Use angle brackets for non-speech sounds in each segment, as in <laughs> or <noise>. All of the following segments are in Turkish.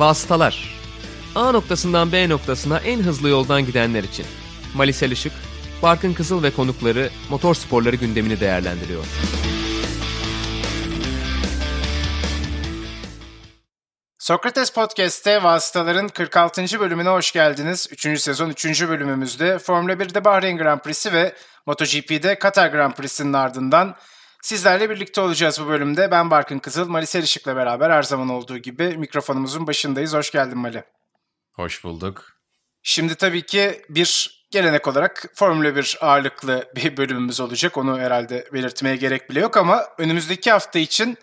Vasıtalar A noktasından B noktasına en hızlı yoldan gidenler için. Malisel Işık, Barkın Kızıl ve konukları motor sporları gündemini değerlendiriyor. Sokrates Podcast'te Vasıtaların 46. bölümüne hoş geldiniz. 3. sezon 3. bölümümüzde Formula 1'de Bahreyn Grand Prix'si ve MotoGP'de Katar Grand Prix'sinin ardından sizlerle birlikte olacağız bu bölümde. Ben Barkın Kızıl, Mali Selişik'le beraber her zaman olduğu gibi mikrofonumuzun başındayız. Hoş geldin Mali. Hoş bulduk. Şimdi tabii ki bir gelenek olarak Formula 1 ağırlıklı bir bölümümüz olacak. Onu herhalde belirtmeye gerek bile yok ama önümüzdeki hafta için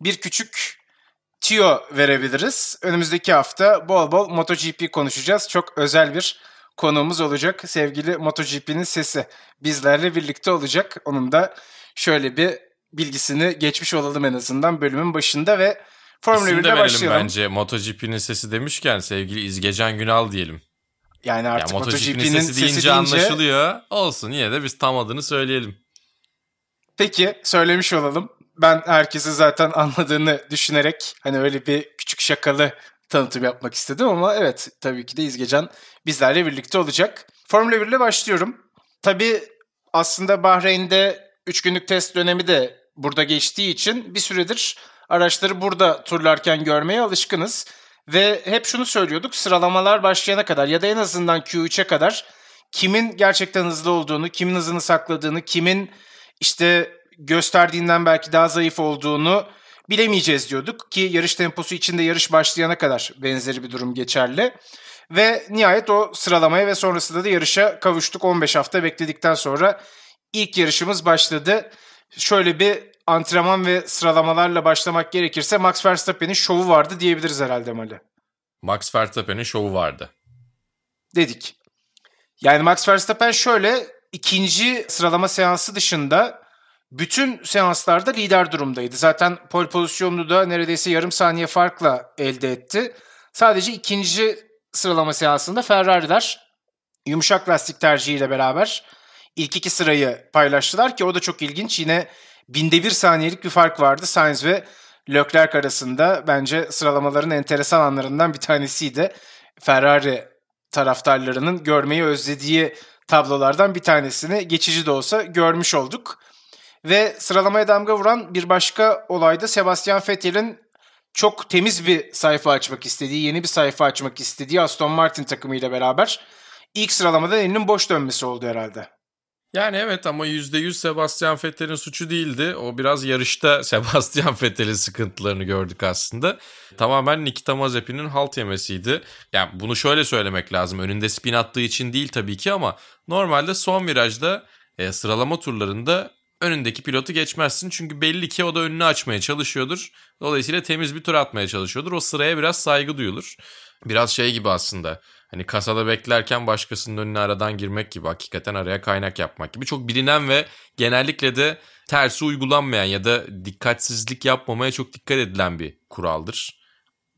bir küçük tüyo verebiliriz. Önümüzdeki hafta bol bol MotoGP konuşacağız. Çok özel bir konuğumuz olacak. Sevgili MotoGP'nin sesi bizlerle birlikte olacak. Onun da şöyle bir bilgisini geçmiş olalım en azından bölümün başında ve Formula İsim 1'de başlayalım. bence MotoGP'nin sesi demişken sevgili İzgecan Günal diyelim. Yani artık ya MotoGP'nin MotoGP'nin sesi sesi deyince, deyince anlaşılıyor. Olsun yine de biz tam adını söyleyelim. Peki söylemiş olalım. Ben herkesi zaten <laughs> anladığını düşünerek hani öyle bir küçük şakalı tanıtım yapmak istedim ama evet tabii ki de İzgecan bizlerle birlikte olacak. Formula 1 ile başlıyorum. Tabii aslında Bahreyn'de 3 günlük test dönemi de burada geçtiği için bir süredir araçları burada turlarken görmeye alışkınız. Ve hep şunu söylüyorduk sıralamalar başlayana kadar ya da en azından Q3'e kadar kimin gerçekten hızlı olduğunu, kimin hızını sakladığını, kimin işte gösterdiğinden belki daha zayıf olduğunu bilemeyeceğiz diyorduk ki yarış temposu içinde yarış başlayana kadar benzeri bir durum geçerli. Ve nihayet o sıralamaya ve sonrasında da yarışa kavuştuk. 15 hafta bekledikten sonra ilk yarışımız başladı. Şöyle bir antrenman ve sıralamalarla başlamak gerekirse Max Verstappen'in şovu vardı diyebiliriz herhalde Mali. Max Verstappen'in şovu vardı. Dedik. Yani Max Verstappen şöyle ikinci sıralama seansı dışında bütün seanslarda lider durumdaydı. Zaten pole pozisyonunu da neredeyse yarım saniye farkla elde etti. Sadece ikinci sıralama seansında Ferrari'ler yumuşak lastik tercihiyle beraber ilk iki sırayı paylaştılar ki o da çok ilginç. Yine binde bir saniyelik bir fark vardı Sainz ve Leclerc arasında. Bence sıralamaların enteresan anlarından bir tanesiydi. Ferrari taraftarlarının görmeyi özlediği tablolardan bir tanesini geçici de olsa görmüş olduk. Ve sıralamaya damga vuran bir başka olayda Sebastian Vettel'in çok temiz bir sayfa açmak istediği, yeni bir sayfa açmak istediği Aston Martin takımıyla beraber ilk sıralamada elinin boş dönmesi oldu herhalde. Yani evet ama %100 Sebastian Vettel'in suçu değildi. O biraz yarışta <laughs> Sebastian Vettel'in sıkıntılarını gördük aslında. Tamamen Nikita Mazepin'in halt yemesiydi. Yani bunu şöyle söylemek lazım. Önünde spin attığı için değil tabii ki ama normalde son virajda e, sıralama turlarında önündeki pilotu geçmezsin. Çünkü belli ki o da önünü açmaya çalışıyordur. Dolayısıyla temiz bir tur atmaya çalışıyordur. O sıraya biraz saygı duyulur. Biraz şey gibi aslında. Hani kasada beklerken başkasının önüne aradan girmek gibi hakikaten araya kaynak yapmak gibi. Çok bilinen ve genellikle de tersi uygulanmayan ya da dikkatsizlik yapmamaya çok dikkat edilen bir kuraldır.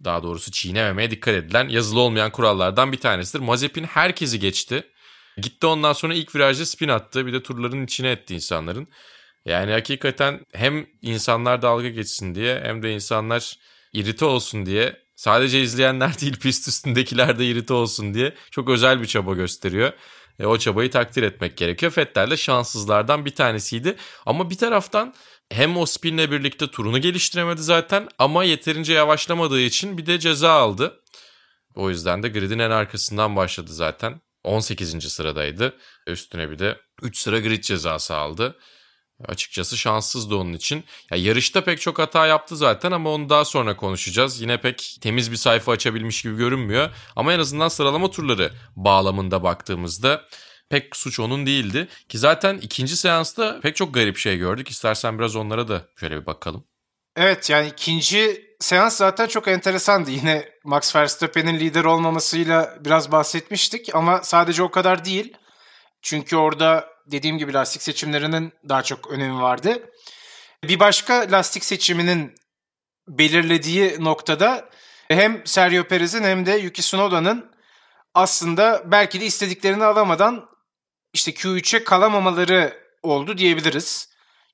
Daha doğrusu çiğnememeye dikkat edilen yazılı olmayan kurallardan bir tanesidir. Mazepin herkesi geçti. Gitti ondan sonra ilk virajda spin attı. Bir de turların içine etti insanların. Yani hakikaten hem insanlar dalga geçsin diye hem de insanlar irite olsun diye sadece izleyenler <laughs> değil pist üstündekiler de irite olsun diye çok özel bir çaba gösteriyor. E, o çabayı takdir etmek gerekiyor. Fettel de şanssızlardan bir tanesiydi. Ama bir taraftan hem o spinle birlikte turunu geliştiremedi zaten ama yeterince yavaşlamadığı için bir de ceza aldı. O yüzden de gridin en arkasından başladı zaten. 18. sıradaydı. Üstüne bir de 3 sıra grid cezası aldı. Açıkçası şanssızdı onun için. Ya yarışta pek çok hata yaptı zaten ama onu daha sonra konuşacağız. Yine pek temiz bir sayfa açabilmiş gibi görünmüyor. Ama en azından sıralama turları bağlamında baktığımızda pek suç onun değildi. Ki zaten ikinci seansta pek çok garip şey gördük. İstersen biraz onlara da şöyle bir bakalım. Evet yani ikinci seans zaten çok enteresandı. Yine Max Verstappen'in lider olmamasıyla biraz bahsetmiştik ama sadece o kadar değil. Çünkü orada dediğim gibi lastik seçimlerinin daha çok önemi vardı. Bir başka lastik seçiminin belirlediği noktada hem Sergio Perez'in hem de Yuki Tsunoda'nın aslında belki de istediklerini alamadan işte Q3'e kalamamaları oldu diyebiliriz.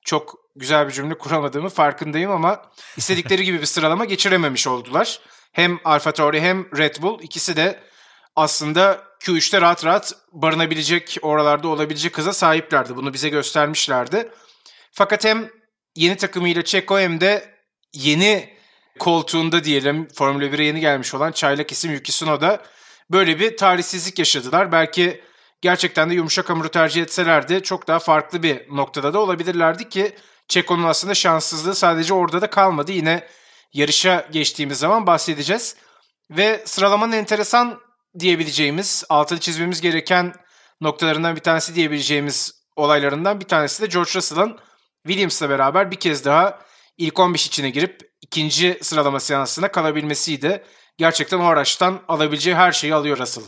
Çok güzel bir cümle kuramadığımı farkındayım ama istedikleri <laughs> gibi bir sıralama geçirememiş oldular. hem Alfa Tauri hem Red Bull ikisi de aslında Q3'te rahat rahat barınabilecek, oralarda olabilecek hıza sahiplerdi. Bunu bize göstermişlerdi. Fakat hem yeni takımıyla Checo hem de yeni koltuğunda diyelim Formula 1'e yeni gelmiş olan çaylak isim Yuki Tsunoda böyle bir tarihsizlik yaşadılar. Belki gerçekten de yumuşak hamuru tercih etselerdi çok daha farklı bir noktada da olabilirlerdi ki Checo'nun aslında şanssızlığı sadece orada da kalmadı. Yine yarışa geçtiğimiz zaman bahsedeceğiz. Ve sıralamanın enteresan diyebileceğimiz, altını çizmemiz gereken noktalarından bir tanesi diyebileceğimiz olaylarından bir tanesi de George Russell'ın Williams'la beraber bir kez daha ilk 15 içine girip ikinci sıralama seansına kalabilmesiydi. Gerçekten o araçtan alabileceği her şeyi alıyor Russell.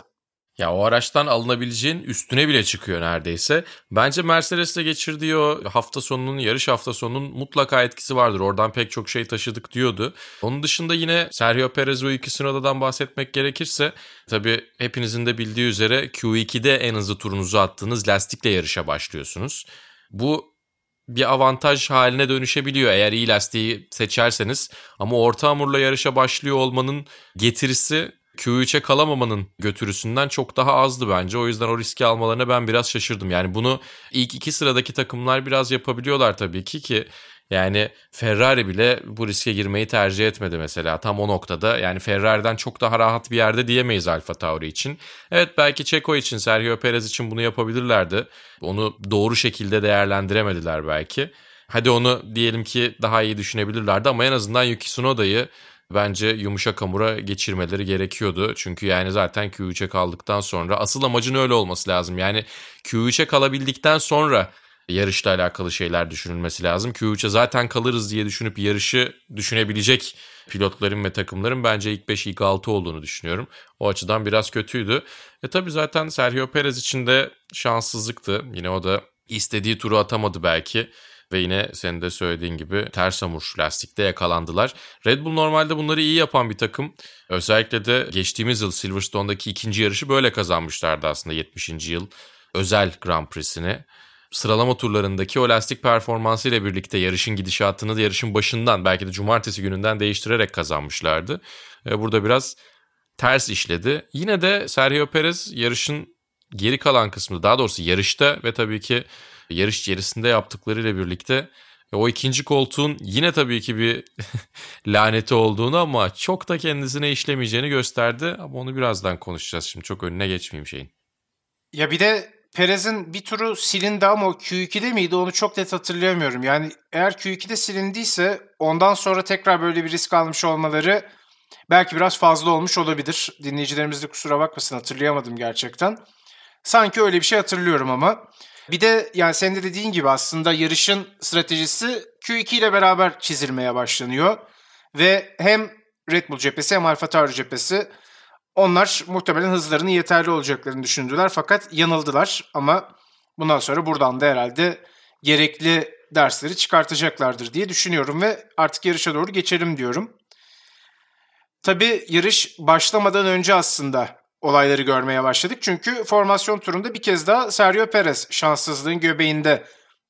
Ya o araçtan alınabileceğin üstüne bile çıkıyor neredeyse. Bence Mercedes'le geçirdiği o hafta sonunun, yarış hafta sonunun mutlaka etkisi vardır. Oradan pek çok şey taşıdık diyordu. Onun dışında yine Sergio Perez ve Yuki Tsunoda'dan bahsetmek gerekirse tabii hepinizin de bildiği üzere Q2'de en hızlı turunuzu attığınız lastikle yarışa başlıyorsunuz. Bu bir avantaj haline dönüşebiliyor eğer iyi lastiği seçerseniz. Ama orta hamurla yarışa başlıyor olmanın getirisi Q3'e kalamamanın götürüsünden çok daha azdı bence. O yüzden o riski almalarına ben biraz şaşırdım. Yani bunu ilk iki sıradaki takımlar biraz yapabiliyorlar tabii ki ki yani Ferrari bile bu riske girmeyi tercih etmedi mesela tam o noktada. Yani Ferrari'den çok daha rahat bir yerde diyemeyiz Alfa Tauri için. Evet belki Checo için, Sergio Perez için bunu yapabilirlerdi. Onu doğru şekilde değerlendiremediler belki. Hadi onu diyelim ki daha iyi düşünebilirlerdi ama en azından Yuki Tsunoda'yı bence yumuşak hamura geçirmeleri gerekiyordu. Çünkü yani zaten Q3'e kaldıktan sonra asıl amacın öyle olması lazım. Yani Q3'e kalabildikten sonra yarışla alakalı şeyler düşünülmesi lazım. Q3'e zaten kalırız diye düşünüp yarışı düşünebilecek pilotların ve takımların bence ilk 5 ilk 6 olduğunu düşünüyorum. O açıdan biraz kötüydü. E tabi zaten Sergio Perez için de şanssızlıktı. Yine o da istediği turu atamadı belki ve yine senin de söylediğin gibi ters hamur lastikte yakalandılar. Red Bull normalde bunları iyi yapan bir takım. Özellikle de geçtiğimiz yıl Silverstone'daki ikinci yarışı böyle kazanmışlardı aslında 70. yıl özel Grand Prix'sini sıralama turlarındaki o lastik performansı ile birlikte yarışın gidişatını da yarışın başından belki de cumartesi gününden değiştirerek kazanmışlardı. Burada biraz ters işledi. Yine de Sergio Perez yarışın geri kalan kısmı daha doğrusu yarışta ve tabii ki yarış içerisinde yaptıklarıyla birlikte e, o ikinci koltuğun yine tabii ki bir <laughs> laneti olduğunu ama çok da kendisine işlemeyeceğini gösterdi. Ama onu birazdan konuşacağız şimdi çok önüne geçmeyeyim şeyin. Ya bir de Perez'in bir turu silindi ama o Q2'de miydi onu çok net hatırlayamıyorum. Yani eğer Q2'de silindiyse ondan sonra tekrar böyle bir risk almış olmaları belki biraz fazla olmuş olabilir. Dinleyicilerimiz de kusura bakmasın hatırlayamadım gerçekten. Sanki öyle bir şey hatırlıyorum ama. Bir de yani senin de dediğin gibi aslında yarışın stratejisi Q2 ile beraber çizilmeye başlanıyor. Ve hem Red Bull cephesi hem Alfa Tauri cephesi onlar muhtemelen hızlarının yeterli olacaklarını düşündüler fakat yanıldılar ama bundan sonra buradan da herhalde gerekli dersleri çıkartacaklardır diye düşünüyorum ve artık yarışa doğru geçelim diyorum. Tabi yarış başlamadan önce aslında olayları görmeye başladık. Çünkü formasyon turunda bir kez daha Sergio Perez şanssızlığın göbeğinde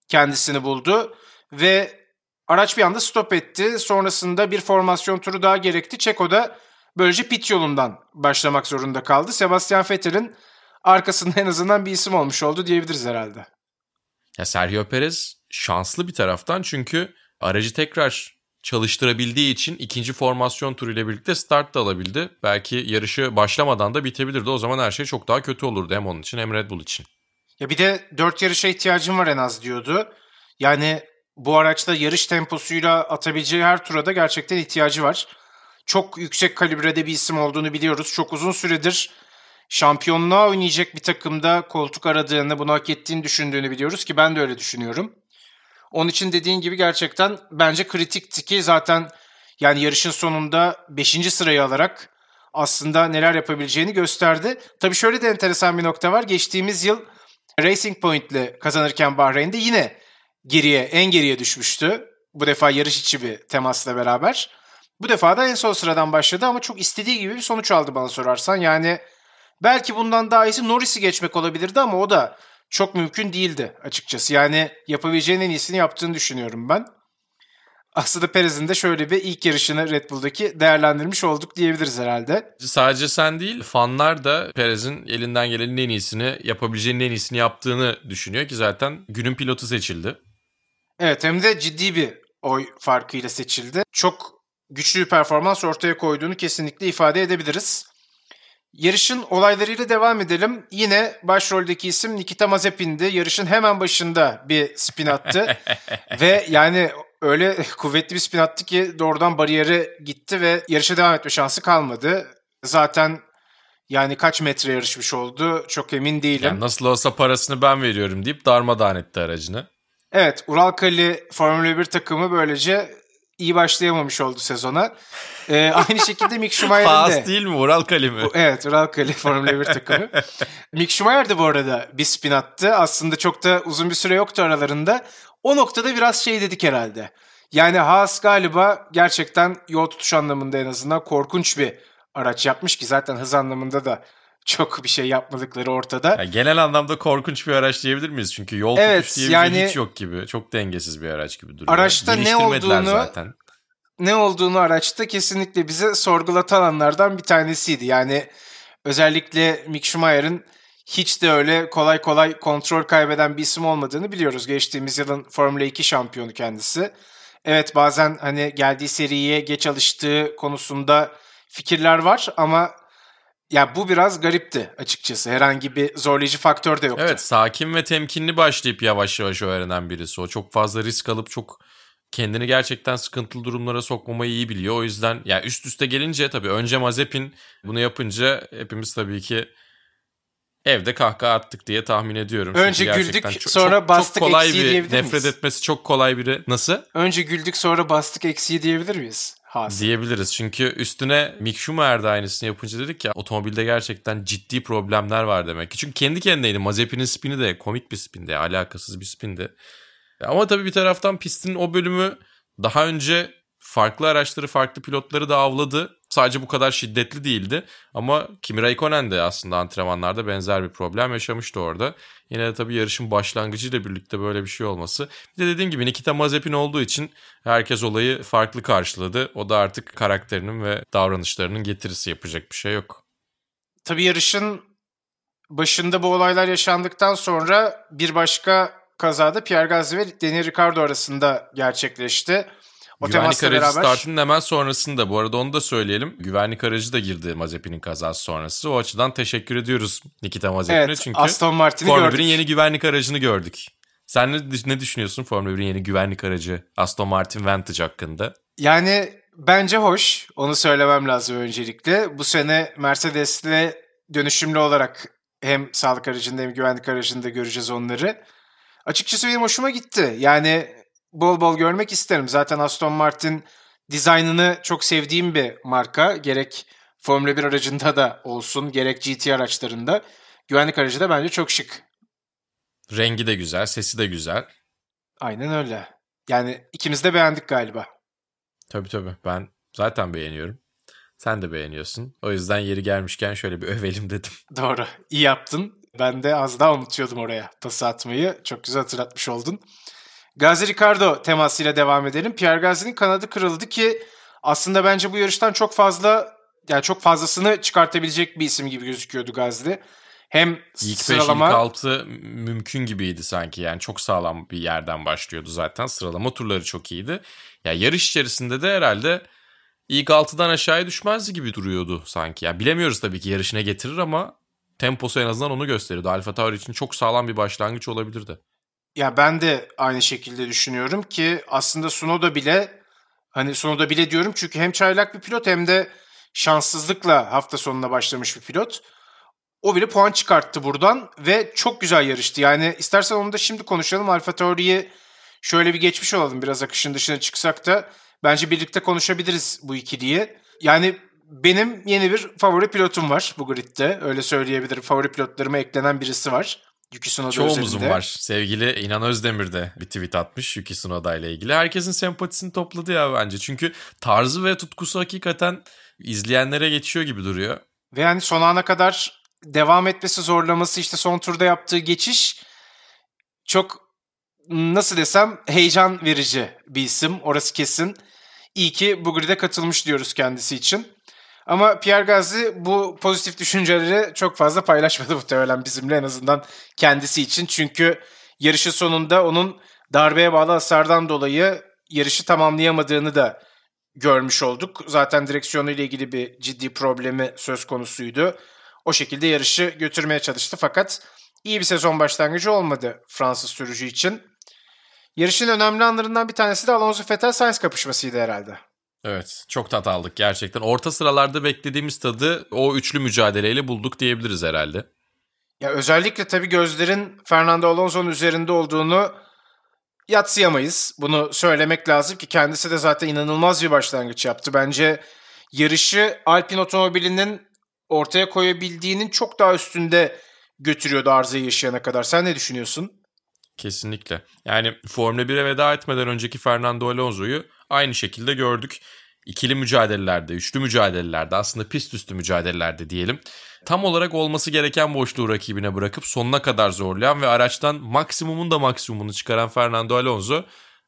kendisini buldu ve araç bir anda stop etti. Sonrasında bir formasyon turu daha gerekti. Çeko da böylece pit yolundan başlamak zorunda kaldı. Sebastian Vettel'in arkasında en azından bir isim olmuş oldu diyebiliriz herhalde. Ya Sergio Perez şanslı bir taraftan çünkü aracı tekrar çalıştırabildiği için ikinci formasyon turuyla birlikte start da alabildi. Belki yarışı başlamadan da bitebilirdi. O zaman her şey çok daha kötü olurdu hem onun için hem Red Bull için. Ya bir de dört yarışa ihtiyacım var en az diyordu. Yani bu araçta yarış temposuyla atabileceği her turada gerçekten ihtiyacı var. Çok yüksek kalibrede bir isim olduğunu biliyoruz. Çok uzun süredir şampiyonluğa oynayacak bir takımda koltuk aradığını, bunu hak ettiğini düşündüğünü biliyoruz ki ben de öyle düşünüyorum. Onun için dediğin gibi gerçekten bence kritikti ki zaten yani yarışın sonunda 5. sırayı alarak aslında neler yapabileceğini gösterdi. Tabii şöyle de enteresan bir nokta var. Geçtiğimiz yıl Racing Point ile kazanırken Bahreyn'de yine geriye, en geriye düşmüştü. Bu defa yarış içi bir temasla beraber. Bu defa da en son sıradan başladı ama çok istediği gibi bir sonuç aldı bana sorarsan. Yani belki bundan daha iyisi Norris'i geçmek olabilirdi ama o da çok mümkün değildi açıkçası. Yani yapabileceğinin en iyisini yaptığını düşünüyorum ben. aslında Perez'in de şöyle bir ilk yarışını Red Bull'daki değerlendirmiş olduk diyebiliriz herhalde. Sadece sen değil fanlar da Perez'in elinden gelenin en iyisini yapabileceğinin en iyisini yaptığını düşünüyor ki zaten günün pilotu seçildi. Evet hem de ciddi bir oy farkıyla seçildi. Çok güçlü bir performans ortaya koyduğunu kesinlikle ifade edebiliriz. Yarışın olaylarıyla devam edelim. Yine başroldeki isim Nikita Mazepin'di. Yarışın hemen başında bir spin attı. <laughs> ve yani öyle kuvvetli bir spin attı ki doğrudan bariyere gitti ve yarışa devam etme şansı kalmadı. Zaten yani kaç metre yarışmış oldu çok emin değilim. Yani nasıl olsa parasını ben veriyorum deyip darmadağın etti aracını. Evet Ural Kali Formula 1 takımı böylece iyi başlayamamış oldu sezona. Ee, aynı şekilde Mick Schumacher'in de. Haas değil mi? Ural Kali mi? Evet Ural Kali Formula 1 takımı. <laughs> Mick Schumacher de bu arada bir spin attı. Aslında çok da uzun bir süre yoktu aralarında. O noktada biraz şey dedik herhalde. Yani Haas galiba gerçekten yol tutuş anlamında en azından korkunç bir araç yapmış ki zaten hız anlamında da çok bir şey yapmadıkları ortada. Yani genel anlamda korkunç bir araç diyebilir miyiz? Çünkü yol evet, tutuş diye bir yani, şey hiç yok gibi. Çok dengesiz bir araç gibi duruyor. Araçta ne olduğunu zaten. ne olduğunu araçta kesinlikle bize sorgulatan alanlardan bir tanesiydi. Yani özellikle Mick Schumacher'ın hiç de öyle kolay kolay kontrol kaybeden bir isim olmadığını biliyoruz. Geçtiğimiz yılın Formula 2 şampiyonu kendisi. Evet bazen hani geldiği seriye geç alıştığı konusunda fikirler var ama ya bu biraz garipti açıkçası. Herhangi bir zorlayıcı faktör de yoktu. Evet sakin ve temkinli başlayıp yavaş yavaş öğrenen birisi. O çok fazla risk alıp çok kendini gerçekten sıkıntılı durumlara sokmamayı iyi biliyor. O yüzden ya yani üst üste gelince tabii önce Mazepin bunu yapınca hepimiz tabii ki evde kahkaha attık diye tahmin ediyorum. Önce güldük çok, sonra çok, bastık çok kolay eksiği bir, diyebilir miyiz? Nefret etmesi çok kolay biri. Nasıl? Önce güldük sonra bastık eksiği diyebilir miyiz? Haas. Diyebiliriz çünkü üstüne Mick Schumacher de aynısını yapınca dedik ya otomobilde gerçekten ciddi problemler var demek ki. Çünkü kendi kendineydi Mazepin'in spini de komik bir spindi alakasız bir spindi. Ama tabii bir taraftan pistin o bölümü daha önce farklı araçları, farklı pilotları da avladı. Sadece bu kadar şiddetli değildi. Ama Kimi Raikkonen de aslında antrenmanlarda benzer bir problem yaşamıştı orada. Yine de tabii yarışın başlangıcıyla birlikte böyle bir şey olması. Bir de dediğim gibi Nikita Mazepin olduğu için herkes olayı farklı karşıladı. O da artık karakterinin ve davranışlarının getirisi yapacak bir şey yok. Tabii yarışın başında bu olaylar yaşandıktan sonra bir başka kazada Pierre Gasly ve Daniel Ricciardo arasında gerçekleşti. O güvenlik aracı beraber... startının hemen sonrasında bu arada onu da söyleyelim. Güvenlik aracı da girdi Mazepin'in kazası sonrası. O açıdan teşekkür ediyoruz Nikita Mazepin'e. Evet, çünkü Aston Martin'i Formula gördük. 1'in yeni güvenlik aracını gördük. Sen ne, ne düşünüyorsun Formula 1'in yeni güvenlik aracı Aston Martin Vantage hakkında? Yani bence hoş. Onu söylemem lazım öncelikle. Bu sene Mercedes'le dönüşümlü olarak hem sağlık aracında hem güvenlik aracında göreceğiz onları. Açıkçası benim hoşuma gitti. Yani bol bol görmek isterim. Zaten Aston Martin dizaynını çok sevdiğim bir marka. Gerek Formula 1 aracında da olsun, gerek GT araçlarında. Güvenlik aracı da bence çok şık. Rengi de güzel, sesi de güzel. Aynen öyle. Yani ikimiz de beğendik galiba. Tabii tabii. Ben zaten beğeniyorum. Sen de beğeniyorsun. O yüzden yeri gelmişken şöyle bir <laughs> övelim dedim. Doğru. İyi yaptın. Ben de az daha unutuyordum oraya pası atmayı. Çok güzel hatırlatmış oldun. Gazi Ricardo temasıyla devam edelim. Pierre Gasly'nin kanadı kırıldı ki aslında bence bu yarıştan çok fazla yani çok fazlasını çıkartabilecek bir isim gibi gözüküyordu Gasly. Hem ilk sıralama... 5 ilk 6 mümkün gibiydi sanki. Yani çok sağlam bir yerden başlıyordu zaten. Sıralama turları çok iyiydi. Ya yarış içerisinde de herhalde ilk 6'dan aşağıya düşmezdi gibi duruyordu sanki. Ya bilemiyoruz tabii ki yarışına getirir ama temposu en azından onu gösteriyordu. Alfa Tauri için çok sağlam bir başlangıç olabilirdi. Ya ben de aynı şekilde düşünüyorum ki aslında Sunoda bile hani Sunoda bile diyorum çünkü hem çaylak bir pilot hem de şanssızlıkla hafta sonuna başlamış bir pilot. O bile puan çıkarttı buradan ve çok güzel yarıştı. Yani istersen onu da şimdi konuşalım. Alfa Tauri'yi şöyle bir geçmiş olalım. Biraz akışın dışına çıksak da bence birlikte konuşabiliriz bu ikiliyi. Yani benim yeni bir favori pilotum var bu gridde. Öyle söyleyebilirim. Favori pilotlarıma eklenen birisi var. Yuki Tsunoda Çoğumuzun var. Sevgili İnan Özdemir de bir tweet atmış Yuki Tsunoda ile ilgili. Herkesin sempatisini topladı ya bence. Çünkü tarzı ve tutkusu hakikaten izleyenlere geçiyor gibi duruyor. Ve yani son ana kadar devam etmesi zorlaması işte son turda yaptığı geçiş çok nasıl desem heyecan verici bir isim. Orası kesin. İyi ki bu grid'e katılmış diyoruz kendisi için. Ama Pierre Gasly bu pozitif düşünceleri çok fazla paylaşmadı <laughs> muhtemelen bizimle en azından kendisi için. Çünkü yarışı sonunda onun darbeye bağlı hasardan dolayı yarışı tamamlayamadığını da görmüş olduk. Zaten direksiyonu ile ilgili bir ciddi problemi söz konusuydu. O şekilde yarışı götürmeye çalıştı fakat iyi bir sezon başlangıcı olmadı Fransız sürücü için. Yarışın önemli anlarından bir tanesi de Alonso Vettel Sainz kapışmasıydı herhalde. Evet çok tat aldık gerçekten. Orta sıralarda beklediğimiz tadı o üçlü mücadeleyle bulduk diyebiliriz herhalde. Ya özellikle tabii gözlerin Fernando Alonso'nun üzerinde olduğunu yatsıyamayız. Bunu söylemek lazım ki kendisi de zaten inanılmaz bir başlangıç yaptı. Bence yarışı Alpine otomobilinin ortaya koyabildiğinin çok daha üstünde götürüyordu arızayı yaşayana kadar. Sen ne düşünüyorsun? Kesinlikle. Yani Formula 1'e veda etmeden önceki Fernando Alonso'yu aynı şekilde gördük. İkili mücadelelerde, üçlü mücadelelerde, aslında pist üstü mücadelelerde diyelim. Tam olarak olması gereken boşluğu rakibine bırakıp sonuna kadar zorlayan ve araçtan maksimumun da maksimumunu çıkaran Fernando Alonso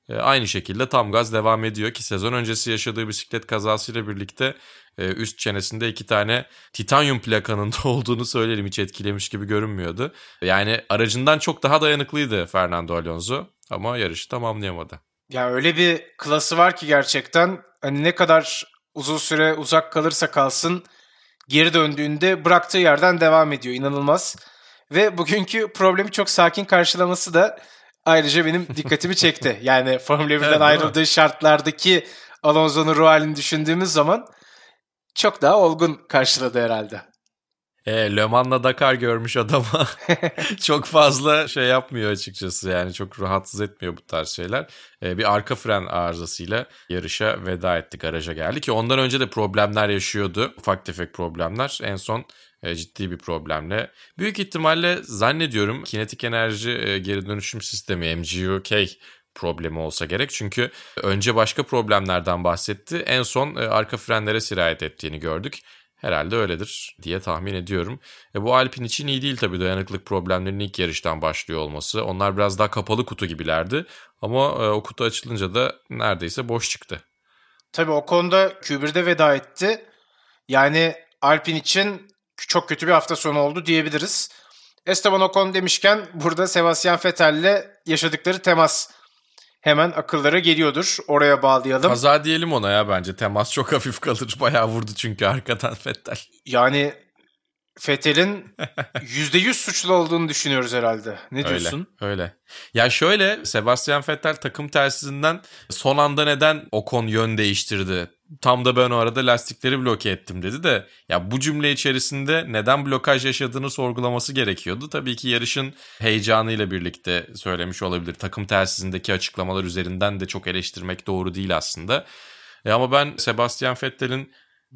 e, aynı şekilde tam gaz devam ediyor ki sezon öncesi yaşadığı bisiklet kazasıyla birlikte e, üst çenesinde iki tane titanyum plakanın da <laughs> olduğunu söyleyelim hiç etkilemiş gibi görünmüyordu. Yani aracından çok daha dayanıklıydı Fernando Alonso ama yarışı tamamlayamadı. Ya öyle bir klası var ki gerçekten hani ne kadar uzun süre uzak kalırsa kalsın geri döndüğünde bıraktığı yerden devam ediyor. İnanılmaz. Ve bugünkü problemi çok sakin karşılaması da ayrıca benim <laughs> dikkatimi çekti. Yani Formula 1'den evet, ayrıldığı şartlardaki Alonso'nun ruh halini düşündüğümüz zaman çok daha olgun karşıladı herhalde. E, Le Mans'la Dakar görmüş adama <laughs> <laughs> çok fazla şey yapmıyor açıkçası yani çok rahatsız etmiyor bu tarz şeyler. E, bir arka fren arızasıyla yarışa veda ettik araca geldi ki ondan önce de problemler yaşıyordu ufak tefek problemler en son e, ciddi bir problemle. Büyük ihtimalle zannediyorum kinetik enerji e, geri dönüşüm sistemi MGUK problemi olsa gerek. Çünkü önce başka problemlerden bahsetti. En son e, arka frenlere sirayet ettiğini gördük. Herhalde öyledir diye tahmin ediyorum. E bu Alpin için iyi değil tabii dayanıklık problemlerinin ilk yarıştan başlıyor olması. Onlar biraz daha kapalı kutu gibilerdi. Ama e, o kutu açılınca da neredeyse boş çıktı. Tabii o konuda Q1'de veda etti. Yani Alpin için çok kötü bir hafta sonu oldu diyebiliriz. Esteban Ocon demişken burada Sebastian Vettel'le yaşadıkları temas hemen akıllara geliyordur. Oraya bağlayalım. Kaza diyelim ona ya bence. Temas çok hafif kalır. <laughs> Bayağı vurdu çünkü arkadan Vettel. Yani Fethel'in %100 <laughs> suçlu olduğunu düşünüyoruz herhalde. Ne diyorsun? Öyle, öyle. Ya şöyle Sebastian Vettel takım tersizinden son anda neden Ocon yön değiştirdi? Tam da ben o arada lastikleri bloke ettim dedi de ya bu cümle içerisinde neden blokaj yaşadığını sorgulaması gerekiyordu. Tabii ki yarışın heyecanıyla birlikte söylemiş olabilir. Takım tersizindeki açıklamalar üzerinden de çok eleştirmek doğru değil aslında. E ama ben Sebastian Vettel'in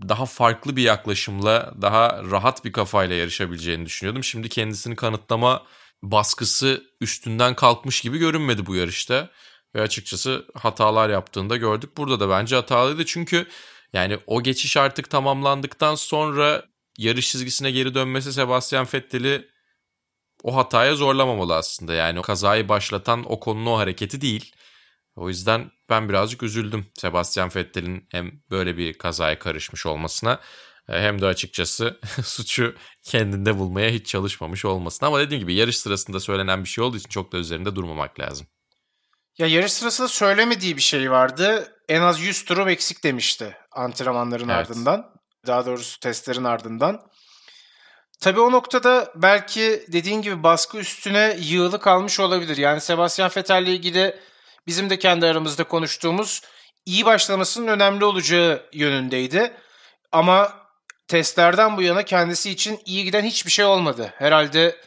daha farklı bir yaklaşımla, daha rahat bir kafayla yarışabileceğini düşünüyordum. Şimdi kendisini kanıtlama baskısı üstünden kalkmış gibi görünmedi bu yarışta. Ve açıkçası hatalar yaptığında gördük. Burada da bence hatalıydı çünkü yani o geçiş artık tamamlandıktan sonra yarış çizgisine geri dönmesi Sebastian Vettel'i o hataya zorlamamalı aslında. Yani o kazayı başlatan o konunun o hareketi değil. O yüzden ben birazcık üzüldüm Sebastian Vettel'in hem böyle bir kazaya karışmış olmasına e, hem de açıkçası <laughs> suçu kendinde bulmaya hiç çalışmamış olmasına. Ama dediğim gibi yarış sırasında söylenen bir şey olduğu için çok da üzerinde durmamak lazım. Ya yarış sırasında söylemediği bir şey vardı. En az 100 turum eksik demişti antrenmanların evet. ardından. Daha doğrusu testlerin ardından. Tabii o noktada belki dediğin gibi baskı üstüne yığılı kalmış olabilir. Yani Sebastian Vettel ile ilgili bizim de kendi aramızda konuştuğumuz iyi başlamasının önemli olacağı yönündeydi. Ama testlerden bu yana kendisi için iyi giden hiçbir şey olmadı. Herhalde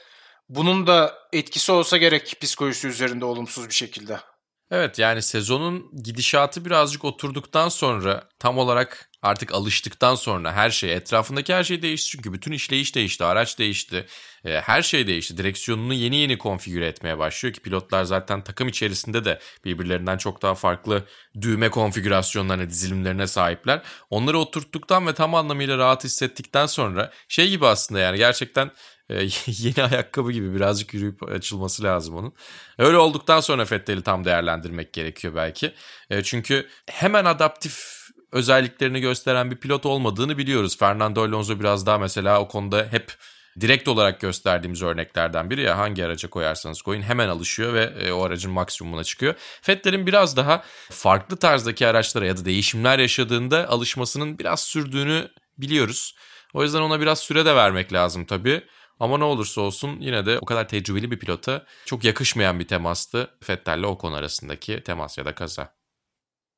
bunun da etkisi olsa gerek psikolojisi üzerinde olumsuz bir şekilde. Evet yani sezonun gidişatı birazcık oturduktan sonra tam olarak artık alıştıktan sonra her şey etrafındaki her şey değişti çünkü bütün işleyiş değişti, araç değişti, e, her şey değişti. Direksiyonunu yeni yeni konfigüre etmeye başlıyor ki pilotlar zaten takım içerisinde de birbirlerinden çok daha farklı düğme konfigürasyonlarına, dizilimlerine sahipler. Onları oturttuktan ve tam anlamıyla rahat hissettikten sonra şey gibi aslında yani gerçekten <laughs> yeni ayakkabı gibi birazcık yürüyüp açılması lazım onun. Öyle olduktan sonra Fettel'i tam değerlendirmek gerekiyor belki. E, çünkü hemen adaptif özelliklerini gösteren bir pilot olmadığını biliyoruz. Fernando Alonso biraz daha mesela o konuda hep direkt olarak gösterdiğimiz örneklerden biri ya hangi araca koyarsanız koyun hemen alışıyor ve e, o aracın maksimumuna çıkıyor. Fettel'in biraz daha farklı tarzdaki araçlara ya da değişimler yaşadığında alışmasının biraz sürdüğünü biliyoruz. O yüzden ona biraz süre de vermek lazım tabii. Ama ne olursa olsun yine de o kadar tecrübeli bir pilota çok yakışmayan bir temastı Fettel'le Ocon arasındaki temas ya da kaza.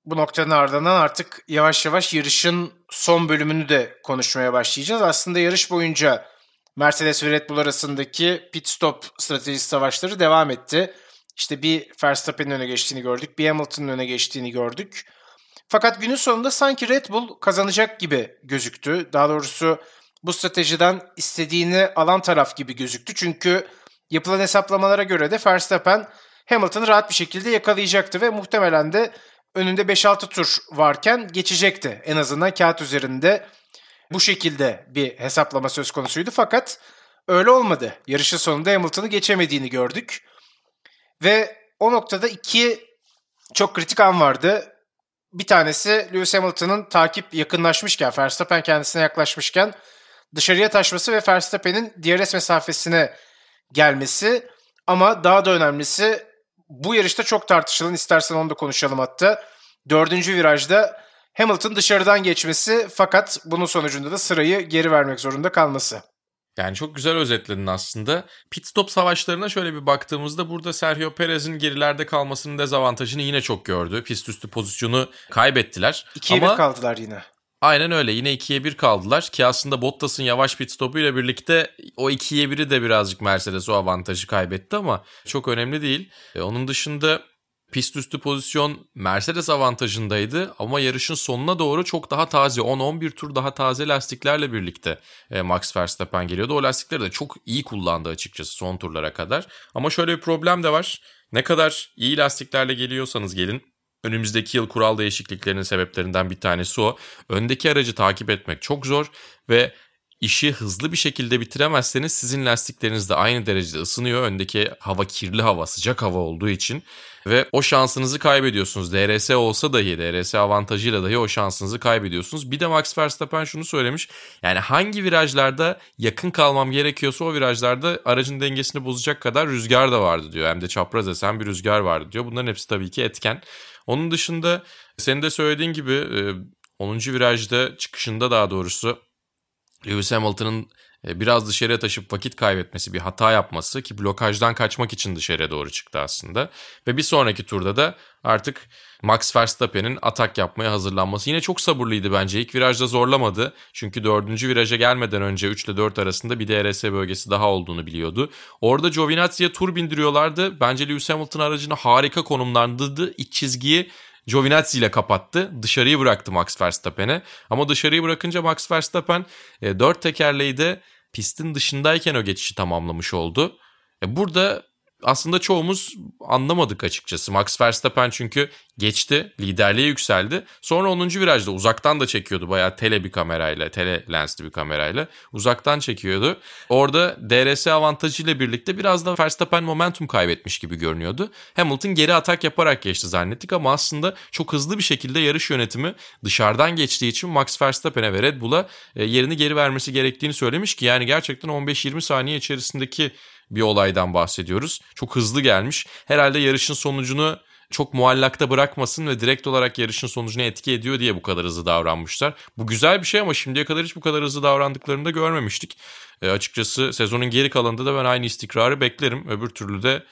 Bu noktanın ardından artık yavaş yavaş yarışın son bölümünü de konuşmaya başlayacağız. Aslında yarış boyunca Mercedes ve Red Bull arasındaki pit stop stratejisi savaşları devam etti. İşte bir Verstappen'in öne geçtiğini gördük, bir Hamilton'ın öne geçtiğini gördük. Fakat günün sonunda sanki Red Bull kazanacak gibi gözüktü. Daha doğrusu bu stratejiden istediğini alan taraf gibi gözüktü. Çünkü yapılan hesaplamalara göre de Verstappen Hamilton'ı rahat bir şekilde yakalayacaktı ve muhtemelen de önünde 5-6 tur varken geçecekti. En azından kağıt üzerinde bu şekilde bir hesaplama söz konusuydu. Fakat öyle olmadı. Yarışın sonunda Hamilton'ı geçemediğini gördük. Ve o noktada iki çok kritik an vardı. Bir tanesi Lewis Hamilton'ın takip yakınlaşmışken, Verstappen kendisine yaklaşmışken dışarıya taşması ve Verstappen'in DRS mesafesine gelmesi. Ama daha da önemlisi bu yarışta çok tartışılan, istersen onu da konuşalım hatta. Dördüncü virajda Hamilton dışarıdan geçmesi fakat bunun sonucunda da sırayı geri vermek zorunda kalması. Yani çok güzel özetledin aslında. Pit stop savaşlarına şöyle bir baktığımızda burada Sergio Perez'in gerilerde kalmasının dezavantajını yine çok gördü. Pist üstü pozisyonu kaybettiler. 2'ye Ama... kaldılar yine. Aynen öyle yine 2'ye 1 kaldılar ki aslında Bottas'ın yavaş pit stopuyla birlikte o 2'ye 1'i de birazcık Mercedes o avantajı kaybetti ama çok önemli değil. E, onun dışında pist üstü pozisyon Mercedes avantajındaydı ama yarışın sonuna doğru çok daha taze 10-11 tur daha taze lastiklerle birlikte e, Max Verstappen geliyordu. O lastikleri de çok iyi kullandı açıkçası son turlara kadar. Ama şöyle bir problem de var. Ne kadar iyi lastiklerle geliyorsanız gelin Önümüzdeki yıl kural değişikliklerinin sebeplerinden bir tanesi o. Öndeki aracı takip etmek çok zor ve işi hızlı bir şekilde bitiremezseniz sizin lastikleriniz de aynı derecede ısınıyor. Öndeki hava kirli hava, sıcak hava olduğu için ve o şansınızı kaybediyorsunuz. DRS olsa dahi, DRS avantajıyla dahi o şansınızı kaybediyorsunuz. Bir de Max Verstappen şunu söylemiş. Yani hangi virajlarda yakın kalmam gerekiyorsa o virajlarda aracın dengesini bozacak kadar rüzgar da vardı diyor. Hem de çapraz esen bir rüzgar vardı diyor. Bunların hepsi tabii ki etken. Onun dışında senin de söylediğin gibi 10. virajda çıkışında daha doğrusu Lewis Hamilton'ın biraz dışarıya taşıp vakit kaybetmesi, bir hata yapması ki blokajdan kaçmak için dışarıya doğru çıktı aslında. Ve bir sonraki turda da artık Max Verstappen'in atak yapmaya hazırlanması. Yine çok sabırlıydı bence. İlk virajda zorlamadı. Çünkü dördüncü viraja gelmeden önce 3 ile 4 arasında bir DRS bölgesi daha olduğunu biliyordu. Orada Giovinazzi'ye tur bindiriyorlardı. Bence Lewis Hamilton aracını harika konumlandırdı. İç çizgiyi Giovinazzi ile kapattı. Dışarıyı bıraktı Max Verstappen'e. Ama dışarıyı bırakınca Max Verstappen e, 4 tekerleği de pistin dışındayken o geçişi tamamlamış oldu. E, burada aslında çoğumuz anlamadık açıkçası. Max Verstappen çünkü geçti, liderliğe yükseldi. Sonra 10. virajda uzaktan da çekiyordu. Bayağı tele bir kamerayla, tele lensli bir kamerayla uzaktan çekiyordu. Orada DRS avantajıyla birlikte biraz da Verstappen momentum kaybetmiş gibi görünüyordu. Hamilton geri atak yaparak geçti zannettik ama aslında çok hızlı bir şekilde yarış yönetimi dışarıdan geçtiği için Max Verstappen'e ve Red Bull'a e, yerini geri vermesi gerektiğini söylemiş ki yani gerçekten 15-20 saniye içerisindeki bir olaydan bahsediyoruz. Çok hızlı gelmiş. Herhalde yarışın sonucunu çok muallakta bırakmasın ve direkt olarak yarışın sonucuna etki ediyor diye bu kadar hızlı davranmışlar. Bu güzel bir şey ama şimdiye kadar hiç bu kadar hızlı davrandıklarını da görmemiştik. E, açıkçası sezonun geri kalanında da ben aynı istikrarı beklerim. Öbür türlü de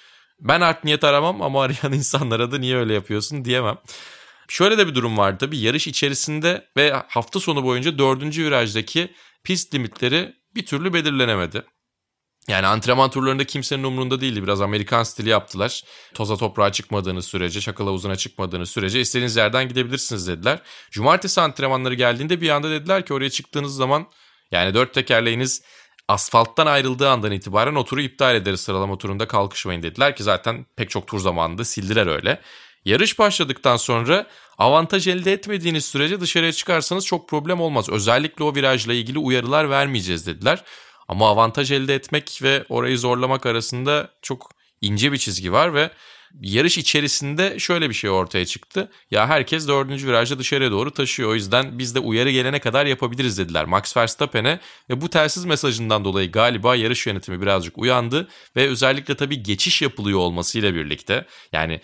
ben art niyet aramam ama arayan <laughs> insanlara da niye öyle yapıyorsun diyemem. Şöyle de bir durum vardı tabii yarış içerisinde ve hafta sonu boyunca dördüncü virajdaki pist limitleri bir türlü belirlenemedi. Yani antrenman turlarında kimsenin umurunda değildi. Biraz Amerikan stili yaptılar. Toza toprağa çıkmadığınız sürece, çakıl havuzuna çıkmadığınız sürece istediğiniz yerden gidebilirsiniz dediler. Cumartesi antrenmanları geldiğinde bir anda dediler ki oraya çıktığınız zaman yani dört tekerleğiniz asfalttan ayrıldığı andan itibaren o turu iptal ederiz sıralama turunda kalkışmayın dediler ki zaten pek çok tur zamanında sildiler öyle. Yarış başladıktan sonra avantaj elde etmediğiniz sürece dışarıya çıkarsanız çok problem olmaz. Özellikle o virajla ilgili uyarılar vermeyeceğiz dediler. Ama avantaj elde etmek ve orayı zorlamak arasında çok ince bir çizgi var ve yarış içerisinde şöyle bir şey ortaya çıktı. Ya herkes dördüncü virajda dışarıya doğru taşıyor. O yüzden biz de uyarı gelene kadar yapabiliriz dediler Max Verstappen'e. Ve bu telsiz mesajından dolayı galiba yarış yönetimi birazcık uyandı. Ve özellikle tabii geçiş yapılıyor olmasıyla birlikte. Yani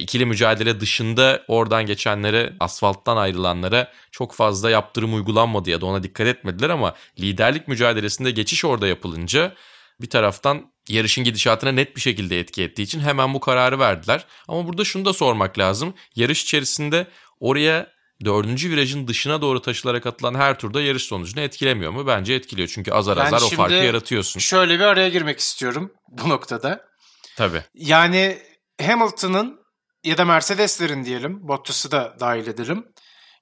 ikili mücadele dışında oradan geçenlere, asfalttan ayrılanlara çok fazla yaptırım uygulanmadı ya da ona dikkat etmediler ama liderlik mücadelesinde geçiş orada yapılınca bir taraftan yarışın gidişatına net bir şekilde etki ettiği için hemen bu kararı verdiler. Ama burada şunu da sormak lazım. Yarış içerisinde oraya dördüncü virajın dışına doğru taşılarak atılan her turda yarış sonucunu etkilemiyor mu? Bence etkiliyor. Çünkü azar Ben azar o farkı yaratıyorsun. Şöyle bir araya girmek istiyorum bu noktada. Tabii. Yani Hamilton'ın ya da Mercedes'lerin diyelim, Bottas'ı da dahil edelim.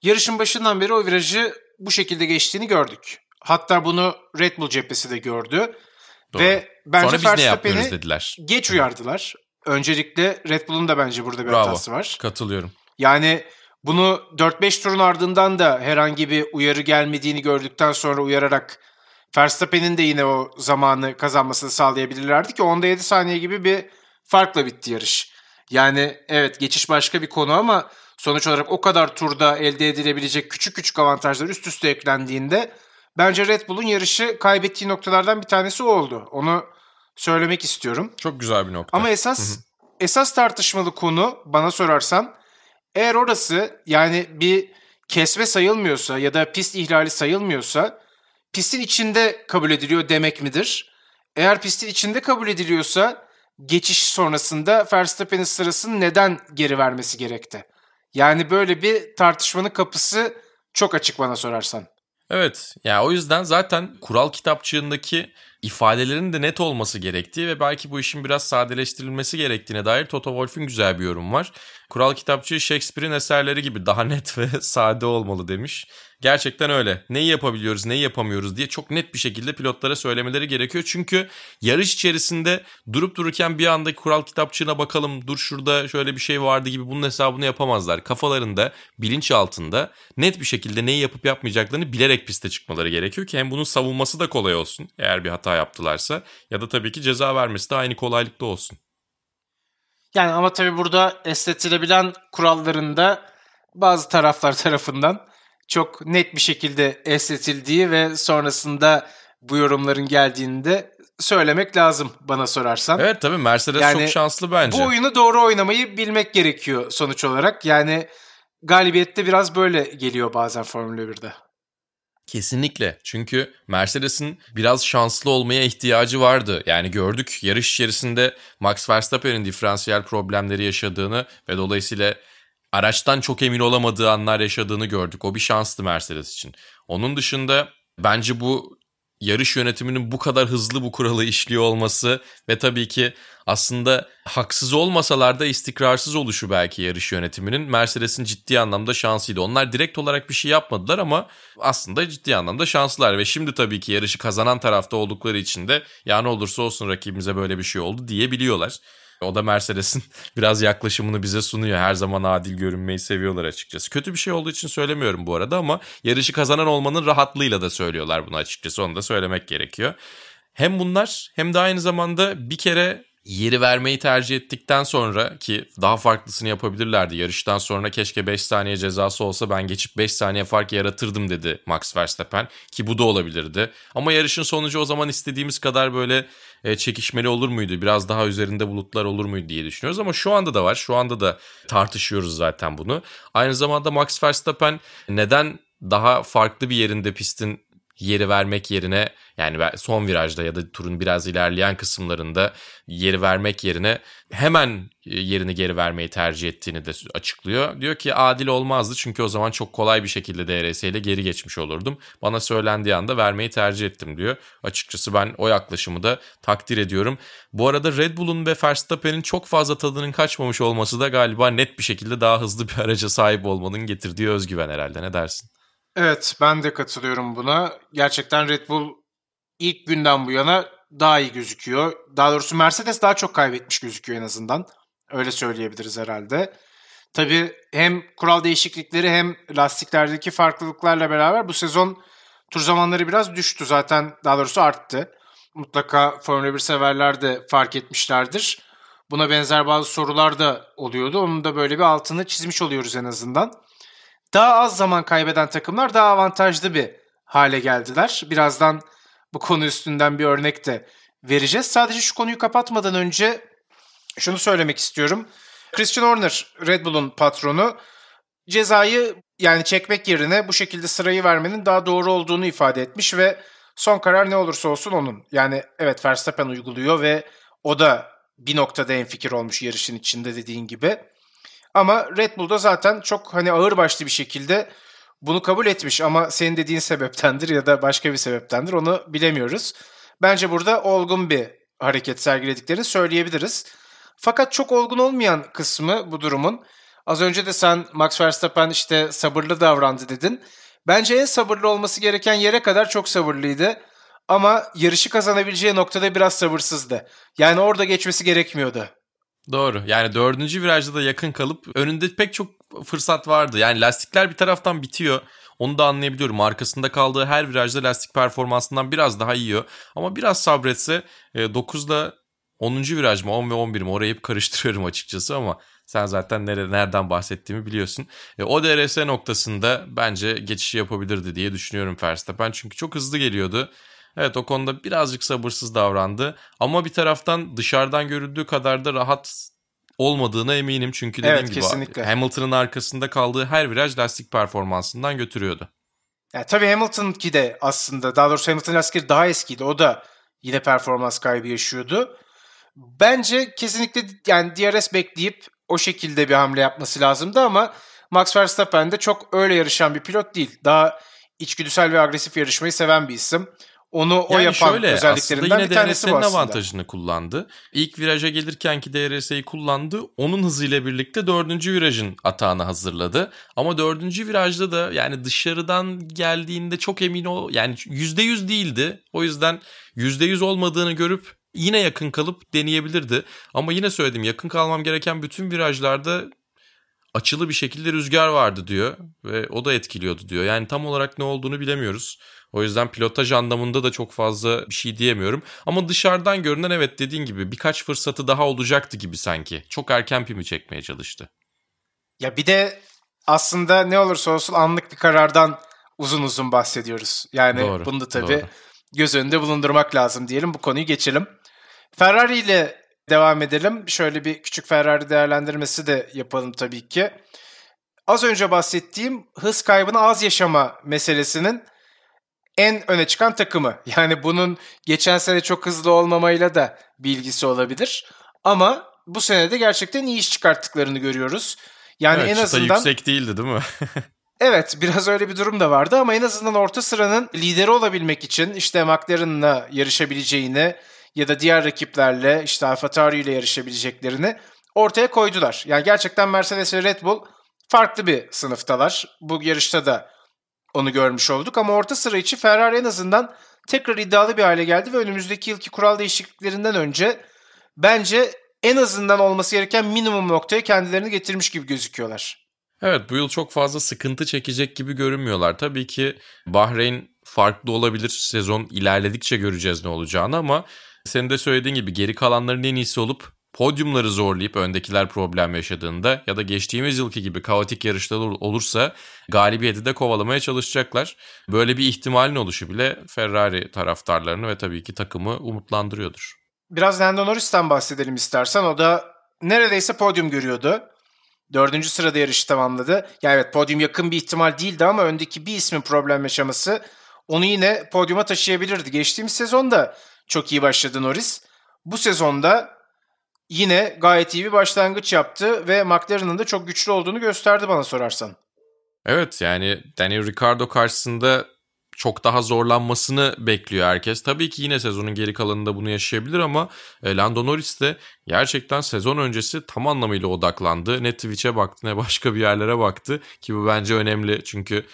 Yarışın başından beri o virajı bu şekilde geçtiğini gördük. Hatta bunu Red Bull cephesi de gördü. Doğru. Ve bence Sonra biz ne yapıyoruz dediler. geç uyardılar. Öncelikle Red Bull'un da bence burada bir Bravo. hatası var. Katılıyorum. Yani bunu 4-5 turun ardından da herhangi bir uyarı gelmediğini gördükten sonra uyararak Verstappen'in de yine o zamanı kazanmasını sağlayabilirlerdi ki onda 7 saniye gibi bir farkla bitti yarış. Yani evet geçiş başka bir konu ama sonuç olarak o kadar turda elde edilebilecek küçük küçük avantajlar üst üste eklendiğinde bence Red Bull'un yarışı kaybettiği noktalardan bir tanesi o oldu. Onu söylemek istiyorum. Çok güzel bir nokta. Ama esas esas tartışmalı konu bana sorarsan eğer orası yani bir kesme sayılmıyorsa ya da pist ihlali sayılmıyorsa pistin içinde kabul ediliyor demek midir? Eğer pistin içinde kabul ediliyorsa geçiş sonrasında Verstappen'in sırasını neden geri vermesi gerekti? Yani böyle bir tartışmanın kapısı çok açık bana sorarsan. Evet. Ya o yüzden zaten kural kitapçığındaki ifadelerin de net olması gerektiği ve belki bu işin biraz sadeleştirilmesi gerektiğine dair Toto Wolff'ün güzel bir yorum var. Kural kitapçığı Shakespeare'in eserleri gibi daha <laughs> net ve sade olmalı demiş. Gerçekten öyle. Neyi yapabiliyoruz, neyi yapamıyoruz diye çok net bir şekilde pilotlara söylemeleri gerekiyor. Çünkü yarış içerisinde durup dururken bir anda kural kitapçığına bakalım dur şurada şöyle bir şey vardı gibi bunun hesabını yapamazlar. Kafalarında, bilinç altında net bir şekilde neyi yapıp yapmayacaklarını bilerek piste çıkmaları gerekiyor ki hem bunun savunması da kolay olsun eğer bir hata yaptılarsa ya da tabii ki ceza vermesi de aynı kolaylıkta olsun. Yani ama tabii burada esnetilebilen kurallarında bazı taraflar tarafından çok net bir şekilde esnetildiği ve sonrasında bu yorumların geldiğinde söylemek lazım bana sorarsan. Evet tabii Mercedes Yani çok şanslı bence. Bu oyunu doğru oynamayı bilmek gerekiyor sonuç olarak. Yani galibiyette biraz böyle geliyor bazen Formula 1'de. Kesinlikle. Çünkü Mercedes'in biraz şanslı olmaya ihtiyacı vardı. Yani gördük yarış içerisinde Max Verstappen'in diferansiyel problemleri yaşadığını ve dolayısıyla araçtan çok emin olamadığı anlar yaşadığını gördük. O bir şanstı Mercedes için. Onun dışında bence bu yarış yönetiminin bu kadar hızlı bu kuralı işliyor olması ve tabii ki aslında haksız olmasalar da istikrarsız oluşu belki yarış yönetiminin Mercedes'in ciddi anlamda şansıydı. Onlar direkt olarak bir şey yapmadılar ama aslında ciddi anlamda şanslılar ve şimdi tabii ki yarışı kazanan tarafta oldukları için de ya ne olursa olsun rakibimize böyle bir şey oldu diyebiliyorlar. O da Mercedes'in <laughs> biraz yaklaşımını bize sunuyor. Her zaman adil görünmeyi seviyorlar açıkçası. Kötü bir şey olduğu için söylemiyorum bu arada ama yarışı kazanan olmanın rahatlığıyla da söylüyorlar bunu açıkçası. Onu da söylemek gerekiyor. Hem bunlar hem de aynı zamanda bir kere yeri vermeyi tercih ettikten sonra ki daha farklısını yapabilirlerdi. Yarıştan sonra keşke 5 saniye cezası olsa ben geçip 5 saniye fark yaratırdım dedi Max Verstappen ki bu da olabilirdi. Ama yarışın sonucu o zaman istediğimiz kadar böyle e, çekişmeli olur muydu? Biraz daha üzerinde bulutlar olur muydu diye düşünüyoruz ama şu anda da var. Şu anda da tartışıyoruz zaten bunu. Aynı zamanda Max Verstappen neden daha farklı bir yerinde pistin yeri vermek yerine yani son virajda ya da turun biraz ilerleyen kısımlarında yeri vermek yerine hemen yerini geri vermeyi tercih ettiğini de açıklıyor. Diyor ki adil olmazdı çünkü o zaman çok kolay bir şekilde DRS ile geri geçmiş olurdum. Bana söylendiği anda vermeyi tercih ettim diyor. Açıkçası ben o yaklaşımı da takdir ediyorum. Bu arada Red Bull'un ve Verstappen'in çok fazla tadının kaçmamış olması da galiba net bir şekilde daha hızlı bir araca sahip olmanın getirdiği özgüven herhalde ne dersin? Evet ben de katılıyorum buna. Gerçekten Red Bull ilk günden bu yana daha iyi gözüküyor. Daha doğrusu Mercedes daha çok kaybetmiş gözüküyor en azından. Öyle söyleyebiliriz herhalde. Tabii hem kural değişiklikleri hem lastiklerdeki farklılıklarla beraber bu sezon tur zamanları biraz düştü. Zaten daha doğrusu arttı. mutlaka Formula 1 severler de fark etmişlerdir. Buna benzer bazı sorular da oluyordu. Onun da böyle bir altını çizmiş oluyoruz en azından. Daha az zaman kaybeden takımlar daha avantajlı bir hale geldiler. Birazdan bu konu üstünden bir örnek de vereceğiz. Sadece şu konuyu kapatmadan önce şunu söylemek istiyorum. Christian Horner, Red Bull'un patronu, cezayı yani çekmek yerine bu şekilde sırayı vermenin daha doğru olduğunu ifade etmiş ve son karar ne olursa olsun onun. Yani evet Verstappen uyguluyor ve o da bir noktada en fikir olmuş yarışın içinde dediğin gibi. Ama Red Bull'da zaten çok hani ağır başlı bir şekilde bunu kabul etmiş ama senin dediğin sebeptendir ya da başka bir sebeptendir onu bilemiyoruz. Bence burada olgun bir hareket sergilediklerini söyleyebiliriz. Fakat çok olgun olmayan kısmı bu durumun az önce de sen Max Verstappen işte sabırlı davrandı dedin. Bence en sabırlı olması gereken yere kadar çok sabırlıydı. Ama yarışı kazanabileceği noktada biraz sabırsızdı. Yani orada geçmesi gerekmiyordu. Doğru. Yani dördüncü virajda da yakın kalıp önünde pek çok fırsat vardı. Yani lastikler bir taraftan bitiyor. Onu da anlayabiliyorum. Arkasında kaldığı her virajda lastik performansından biraz daha yiyor. Ama biraz sabretse 9'da 10. viraj mı 10 ve 11 mi orayı hep karıştırıyorum açıkçası ama sen zaten nere, nereden bahsettiğimi biliyorsun. E, o DRS noktasında bence geçişi yapabilirdi diye düşünüyorum Verstappen. Çünkü çok hızlı geliyordu. Evet o konuda birazcık sabırsız davrandı. Ama bir taraftan dışarıdan görüldüğü kadar da rahat olmadığına eminim. Çünkü dediğim evet, gibi kesinlikle. Hamilton'ın arkasında kaldığı her viraj lastik performansından götürüyordu. Ya, tabii Hamilton'ki de aslında daha doğrusu Hamilton lastikleri daha eskiydi. O da yine performans kaybı yaşıyordu. Bence kesinlikle yani DRS bekleyip o şekilde bir hamle yapması lazımdı ama Max Verstappen de çok öyle yarışan bir pilot değil. Daha içgüdüsel ve agresif yarışmayı seven bir isim. Onu o yani yapan şöyle, özelliklerinden bir tanesi bu aslında. avantajını kullandı. İlk viraja gelirken ki DRS'yi kullandı. Onun hızıyla birlikte dördüncü virajın atağını hazırladı. Ama dördüncü virajda da yani dışarıdan geldiğinde çok emin ol yani yüzde yüz değildi. O yüzden yüzde yüz olmadığını görüp yine yakın kalıp deneyebilirdi. Ama yine söyledim yakın kalmam gereken bütün virajlarda açılı bir şekilde rüzgar vardı diyor ve o da etkiliyordu diyor. Yani tam olarak ne olduğunu bilemiyoruz. O yüzden pilotaj anlamında da çok fazla bir şey diyemiyorum. Ama dışarıdan görünen evet dediğin gibi birkaç fırsatı daha olacaktı gibi sanki. Çok erken pimi çekmeye çalıştı. Ya bir de aslında ne olursa olsun anlık bir karardan uzun uzun bahsediyoruz. Yani doğru, bunu da tabii doğru. göz önünde bulundurmak lazım diyelim. Bu konuyu geçelim. Ferrari ile devam edelim. Şöyle bir küçük Ferrari değerlendirmesi de yapalım tabii ki. Az önce bahsettiğim hız kaybını az yaşama meselesinin en öne çıkan takımı. <laughs> Yani bunun geçen sene çok hızlı olmamayla da bilgisi olabilir. Ama bu sene de gerçekten iyi iş çıkarttıklarını görüyoruz. Yani evet, en azından yüksek değildi değil mi? <laughs> evet, biraz öyle bir durum da vardı ama en azından orta sıranın lideri olabilmek için işte McLaren'la yarışabileceğini ya da diğer rakiplerle işte AlphaTauri ile yarışabileceklerini ortaya koydular. Yani gerçekten Mercedes ve Red Bull farklı bir sınıftalar. Bu yarışta da onu görmüş olduk ama orta sıra içi Ferrari en azından tekrar iddialı bir hale geldi ve önümüzdeki yılki kural değişikliklerinden önce bence en azından olması gereken minimum noktaya kendilerini getirmiş gibi gözüküyorlar. Evet bu yıl çok fazla sıkıntı çekecek gibi görünmüyorlar. Tabii ki Bahreyn farklı olabilir. Sezon ilerledikçe göreceğiz ne olacağını ama senin de söylediğin gibi geri kalanların en iyisi olup podyumları zorlayıp öndekiler problem yaşadığında ya da geçtiğimiz yılki gibi kaotik yarışlar olursa galibiyeti de kovalamaya çalışacaklar. Böyle bir ihtimalin oluşu bile Ferrari taraftarlarını ve tabii ki takımı umutlandırıyordur. Biraz Lando Norris'ten bahsedelim istersen. O da neredeyse podyum görüyordu. Dördüncü sırada yarışı tamamladı. Yani evet podyum yakın bir ihtimal değildi ama öndeki bir ismin problem yaşaması onu yine podyuma taşıyabilirdi. Geçtiğimiz sezonda çok iyi başladı Norris. Bu sezonda yine gayet iyi bir başlangıç yaptı ve McLaren'ın da çok güçlü olduğunu gösterdi bana sorarsan. Evet yani Daniel Ricciardo karşısında çok daha zorlanmasını bekliyor herkes. Tabii ki yine sezonun geri kalanında bunu yaşayabilir ama e, Lando Norris de gerçekten sezon öncesi tam anlamıyla odaklandı. Ne Twitch'e baktı ne başka bir yerlere baktı ki bu bence önemli çünkü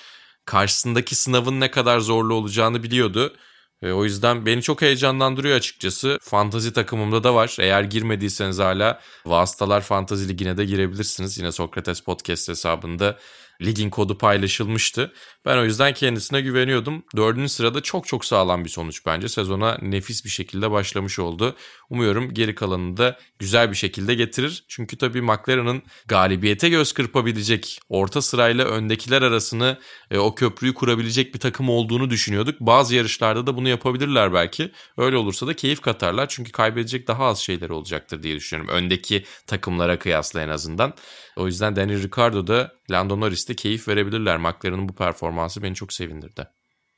karşısındaki sınavın ne kadar zorlu olacağını biliyordu. E, o yüzden beni çok heyecanlandırıyor açıkçası. Fantazi takımımda da var. Eğer girmediyseniz hala Vasıtalar Fantazi Ligi'ne de girebilirsiniz. Yine Sokrates Podcast hesabında ligin kodu paylaşılmıştı. Ben o yüzden kendisine güveniyordum. Dördüncü sırada çok çok sağlam bir sonuç bence. Sezona nefis bir şekilde başlamış oldu. Umuyorum geri kalanını da güzel bir şekilde getirir. Çünkü tabii McLaren'ın galibiyete göz kırpabilecek, orta sırayla öndekiler arasını e, o köprüyü kurabilecek bir takım olduğunu düşünüyorduk. Bazı yarışlarda da bunu yapabilirler belki. Öyle olursa da keyif katarlar. Çünkü kaybedecek daha az şeyler olacaktır diye düşünüyorum. Öndeki takımlara kıyasla en azından. O yüzden Daniel Ricciardo da Lando Norris'te keyif verebilirler. McLaren'ın bu performansı beni çok sevindirdi.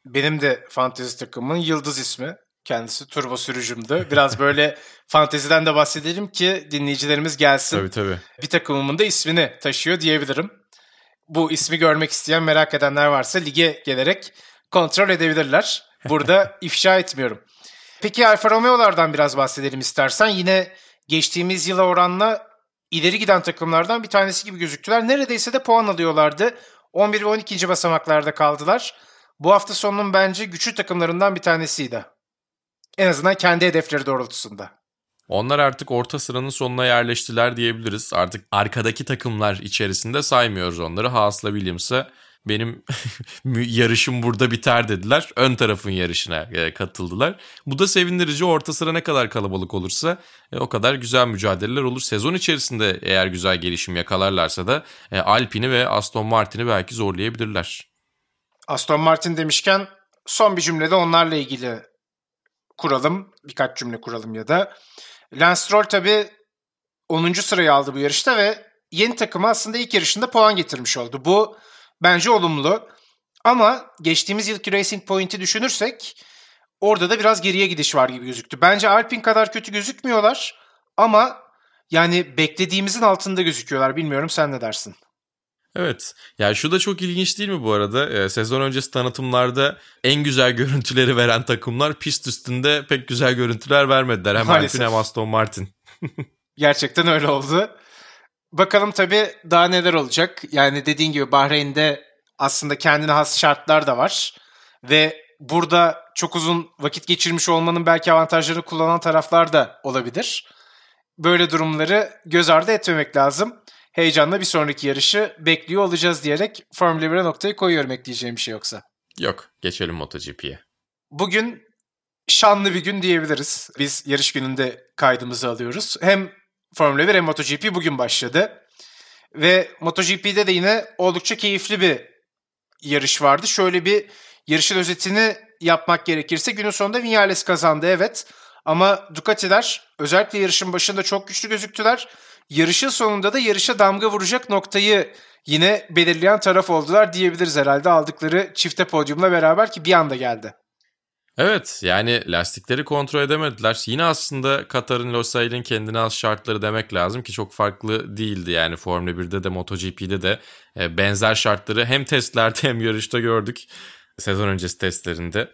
Benim de fantezi takımın yıldız ismi. Kendisi turbo sürücümdü. Biraz böyle <laughs> fanteziden de bahsedelim ki dinleyicilerimiz gelsin. Tabii tabii. Bir takımımın da ismini taşıyor diyebilirim. Bu ismi görmek isteyen merak edenler varsa lige gelerek kontrol edebilirler. Burada <laughs> ifşa etmiyorum. Peki Alfa Romeo'lardan biraz bahsedelim istersen. Yine geçtiğimiz yıla oranla ileri giden takımlardan bir tanesi gibi gözüktüler. Neredeyse de puan alıyorlardı. 11 ve 12. basamaklarda kaldılar. Bu hafta sonunun bence güçlü takımlarından bir tanesiydi. En azından kendi hedefleri doğrultusunda. Onlar artık orta sıranın sonuna yerleştiler diyebiliriz. Artık arkadaki takımlar içerisinde saymıyoruz onları. Haas'la Williams'a benim <laughs> yarışım burada biter dediler. Ön tarafın yarışına e, katıldılar. Bu da sevindirici. Orta sıra ne kadar kalabalık olursa e, o kadar güzel mücadeleler olur. Sezon içerisinde eğer güzel gelişim yakalarlarsa da e, Alpine'i ve Aston Martin'i belki zorlayabilirler. Aston Martin demişken son bir cümlede onlarla ilgili kuralım. Birkaç cümle kuralım ya da. Lance Stroll tabii 10. sırayı aldı bu yarışta ve yeni takımı aslında ilk yarışında puan getirmiş oldu. Bu bence olumlu. Ama geçtiğimiz yılki Racing Point'i düşünürsek orada da biraz geriye gidiş var gibi gözüktü. Bence Alpine kadar kötü gözükmüyorlar ama yani beklediğimizin altında gözüküyorlar. Bilmiyorum sen ne dersin? Evet. Yani şu da çok ilginç değil mi bu arada? Ee, sezon öncesi tanıtımlarda en güzel görüntüleri veren takımlar pist üstünde pek güzel görüntüler vermediler. Hem Maalesef. Alpine hem Aston Martin. <laughs> Gerçekten öyle oldu. Bakalım tabii daha neler olacak. Yani dediğin gibi Bahreyn'de aslında kendine has şartlar da var. Ve burada çok uzun vakit geçirmiş olmanın belki avantajlarını kullanan taraflar da olabilir. Böyle durumları göz ardı etmemek lazım. Heyecanla bir sonraki yarışı bekliyor olacağız diyerek Formula 1'e noktayı koyuyorum ekleyeceğim bir şey yoksa. Yok geçelim MotoGP'ye. Bugün şanlı bir gün diyebiliriz. Biz yarış gününde kaydımızı alıyoruz. Hem Formula 1 hem MotoGP bugün başladı. Ve MotoGP'de de yine oldukça keyifli bir yarış vardı. Şöyle bir yarışın özetini yapmak gerekirse günün sonunda Vinales kazandı evet. Ama Ducati'ler özellikle yarışın başında çok güçlü gözüktüler. Yarışın sonunda da yarışa damga vuracak noktayı yine belirleyen taraf oldular diyebiliriz herhalde aldıkları çifte podyumla beraber ki bir anda geldi. Evet yani lastikleri kontrol edemediler. Yine aslında Katar'ın Losail'in kendine az şartları demek lazım ki çok farklı değildi. Yani Formula 1'de de MotoGP'de de e, benzer şartları hem testlerde hem yarışta gördük. Sezon öncesi testlerinde.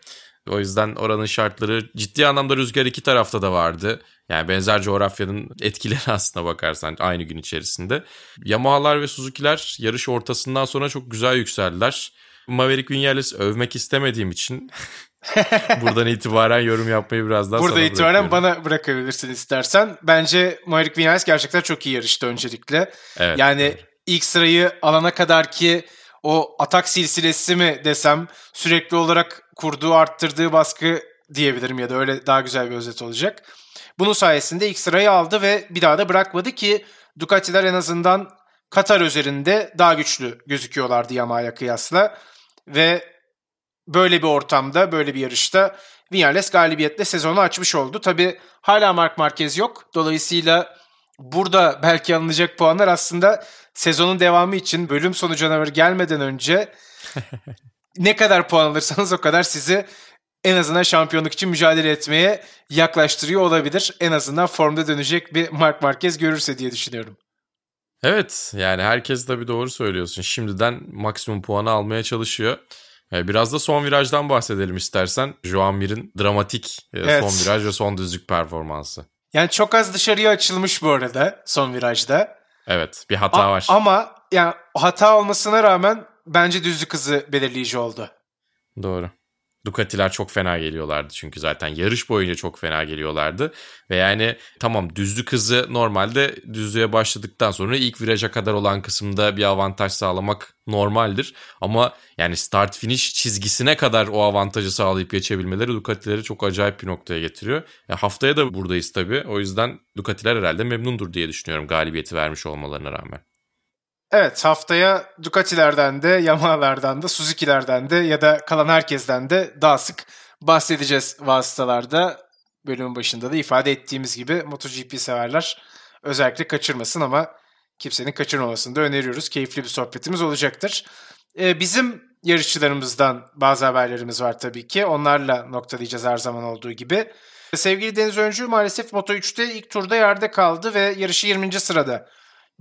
O yüzden oranın şartları ciddi anlamda rüzgar iki tarafta da vardı. Yani benzer coğrafyanın etkileri <laughs> aslına bakarsan aynı gün içerisinde. Yamaha'lar ve Suzuki'ler yarış ortasından sonra çok güzel yükseldiler. Maverick Vinales övmek istemediğim için <laughs> buradan itibaren yorum yapmayı biraz daha Burada itibaren bana bırakabilirsin istersen. Bence Maverick Vinales gerçekten çok iyi yarıştı öncelikle. Evet, yani evet. ilk sırayı alana kadar ki o atak silsilesi mi desem sürekli olarak kurduğu arttırdığı baskı diyebilirim ya da öyle daha güzel bir özet olacak. Bunun sayesinde ilk sırayı aldı ve bir daha da bırakmadı ki Ducati'ler en azından Katar üzerinde daha güçlü gözüküyorlardı Yamaha'ya kıyasla. Ve böyle bir ortamda, böyle bir yarışta Vinales galibiyetle sezonu açmış oldu. Tabi hala Mark Marquez yok. Dolayısıyla burada belki alınacak puanlar aslında sezonun devamı için bölüm sonu canavarı gelmeden önce <laughs> ne kadar puan alırsanız o kadar sizi en azından şampiyonluk için mücadele etmeye yaklaştırıyor olabilir. En azından formda dönecek bir Mark Marquez görürse diye düşünüyorum. Evet yani herkes tabii doğru söylüyorsun. Şimdiden maksimum puanı almaya çalışıyor. E, biraz da son virajdan bahsedelim istersen. Joan Mir'in dramatik e, evet. son viraj ve son düzlük performansı. Yani çok az dışarıya açılmış bu arada son virajda. Evet bir hata A- var. Ama yani hata olmasına rağmen bence düzlük hızı belirleyici oldu. Doğru. Ducati'ler çok fena geliyorlardı çünkü zaten yarış boyunca çok fena geliyorlardı. Ve yani tamam düzlük hızı normalde düzlüğe başladıktan sonra ilk viraja kadar olan kısımda bir avantaj sağlamak normaldir. Ama yani start finish çizgisine kadar o avantajı sağlayıp geçebilmeleri Ducati'leri çok acayip bir noktaya getiriyor. E haftaya da buradayız tabii. O yüzden Ducati'ler herhalde memnundur diye düşünüyorum galibiyeti vermiş olmalarına rağmen. Evet haftaya Ducati'lerden de, Yamaha'lardan da, Suzuki'lerden de ya da kalan herkesten de daha sık bahsedeceğiz vasıtalarda. Bölümün başında da ifade ettiğimiz gibi MotoGP severler özellikle kaçırmasın ama kimsenin kaçırmamasını da öneriyoruz. Keyifli bir sohbetimiz olacaktır. Ee, bizim yarışçılarımızdan bazı haberlerimiz var tabii ki. Onlarla noktalayacağız her zaman olduğu gibi. Sevgili Deniz Öncü maalesef Moto3'te ilk turda yerde kaldı ve yarışı 20. sırada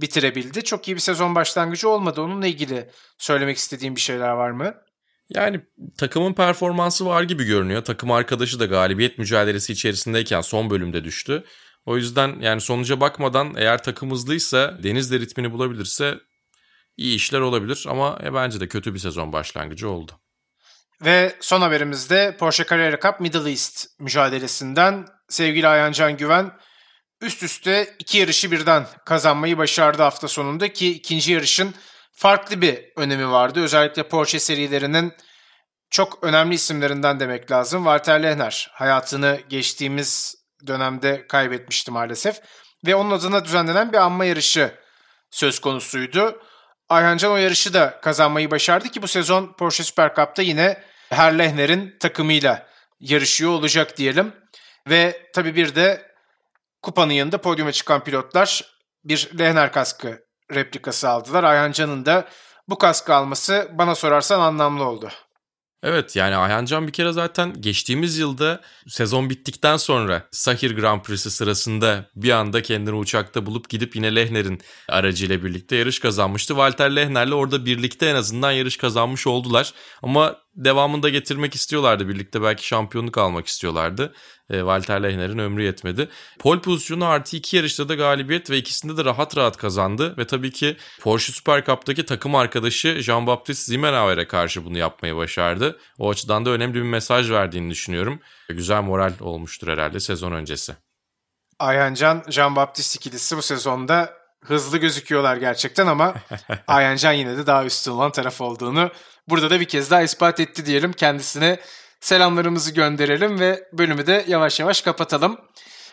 bitirebildi. Çok iyi bir sezon başlangıcı olmadı. Onunla ilgili söylemek istediğim bir şeyler var mı? Yani takımın performansı var gibi görünüyor. Takım arkadaşı da galibiyet mücadelesi içerisindeyken son bölümde düştü. O yüzden yani sonuca bakmadan eğer takım hızlıysa Deniz de ritmini bulabilirse iyi işler olabilir ama e, bence de kötü bir sezon başlangıcı oldu. Ve son haberimizde Porsche Carrera Cup Middle East mücadelesinden sevgili Ayhan Can Güven üst üste iki yarışı birden kazanmayı başardı hafta sonunda ki ikinci yarışın farklı bir önemi vardı. Özellikle Porsche serilerinin çok önemli isimlerinden demek lazım. Walter Lehner hayatını geçtiğimiz dönemde kaybetmişti maalesef. Ve onun adına düzenlenen bir anma yarışı söz konusuydu. Ayhancan o yarışı da kazanmayı başardı ki bu sezon Porsche Super Cup'ta yine Herr Lehner'in takımıyla yarışıyor olacak diyelim. Ve tabii bir de kupanın yanında podyuma çıkan pilotlar bir Lehner kaskı replikası aldılar. Ayhancan'ın da bu kaskı alması bana sorarsan anlamlı oldu. Evet yani Ayhancan bir kere zaten geçtiğimiz yılda sezon bittikten sonra Sahir Grand Prix'si sırasında bir anda kendini uçakta bulup gidip yine Lehner'in aracıyla birlikte yarış kazanmıştı. Walter Lehner'le orada birlikte en azından yarış kazanmış oldular. Ama devamında getirmek istiyorlardı birlikte belki şampiyonluk almak istiyorlardı. E, Walter Lehner'in ömrü yetmedi. Pol pozisyonu artı iki yarışta da galibiyet ve ikisinde de rahat rahat kazandı. Ve tabii ki Porsche Super Cup'taki takım arkadaşı Jean-Baptiste Zimenauer'e karşı bunu yapmayı başardı. O açıdan da önemli bir mesaj verdiğini düşünüyorum. Güzel moral olmuştur herhalde sezon öncesi. Ayhancan, Jean-Baptiste ikilisi bu sezonda hızlı gözüküyorlar gerçekten ama <laughs> Ayhancan yine de daha üstün olan taraf olduğunu burada da bir kez daha ispat etti diyelim. Kendisine selamlarımızı gönderelim ve bölümü de yavaş yavaş kapatalım.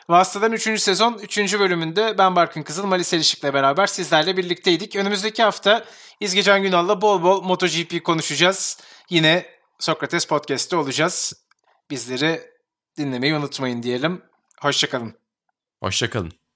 Vasıtadan 3. sezon 3. bölümünde ben Barkın Kızıl, Mali Selişik'le beraber sizlerle birlikteydik. Önümüzdeki hafta İzgecan Günal'la bol bol MotoGP konuşacağız. Yine Sokrates Podcast'te olacağız. Bizleri dinlemeyi unutmayın diyelim. Hoşçakalın. Hoşçakalın.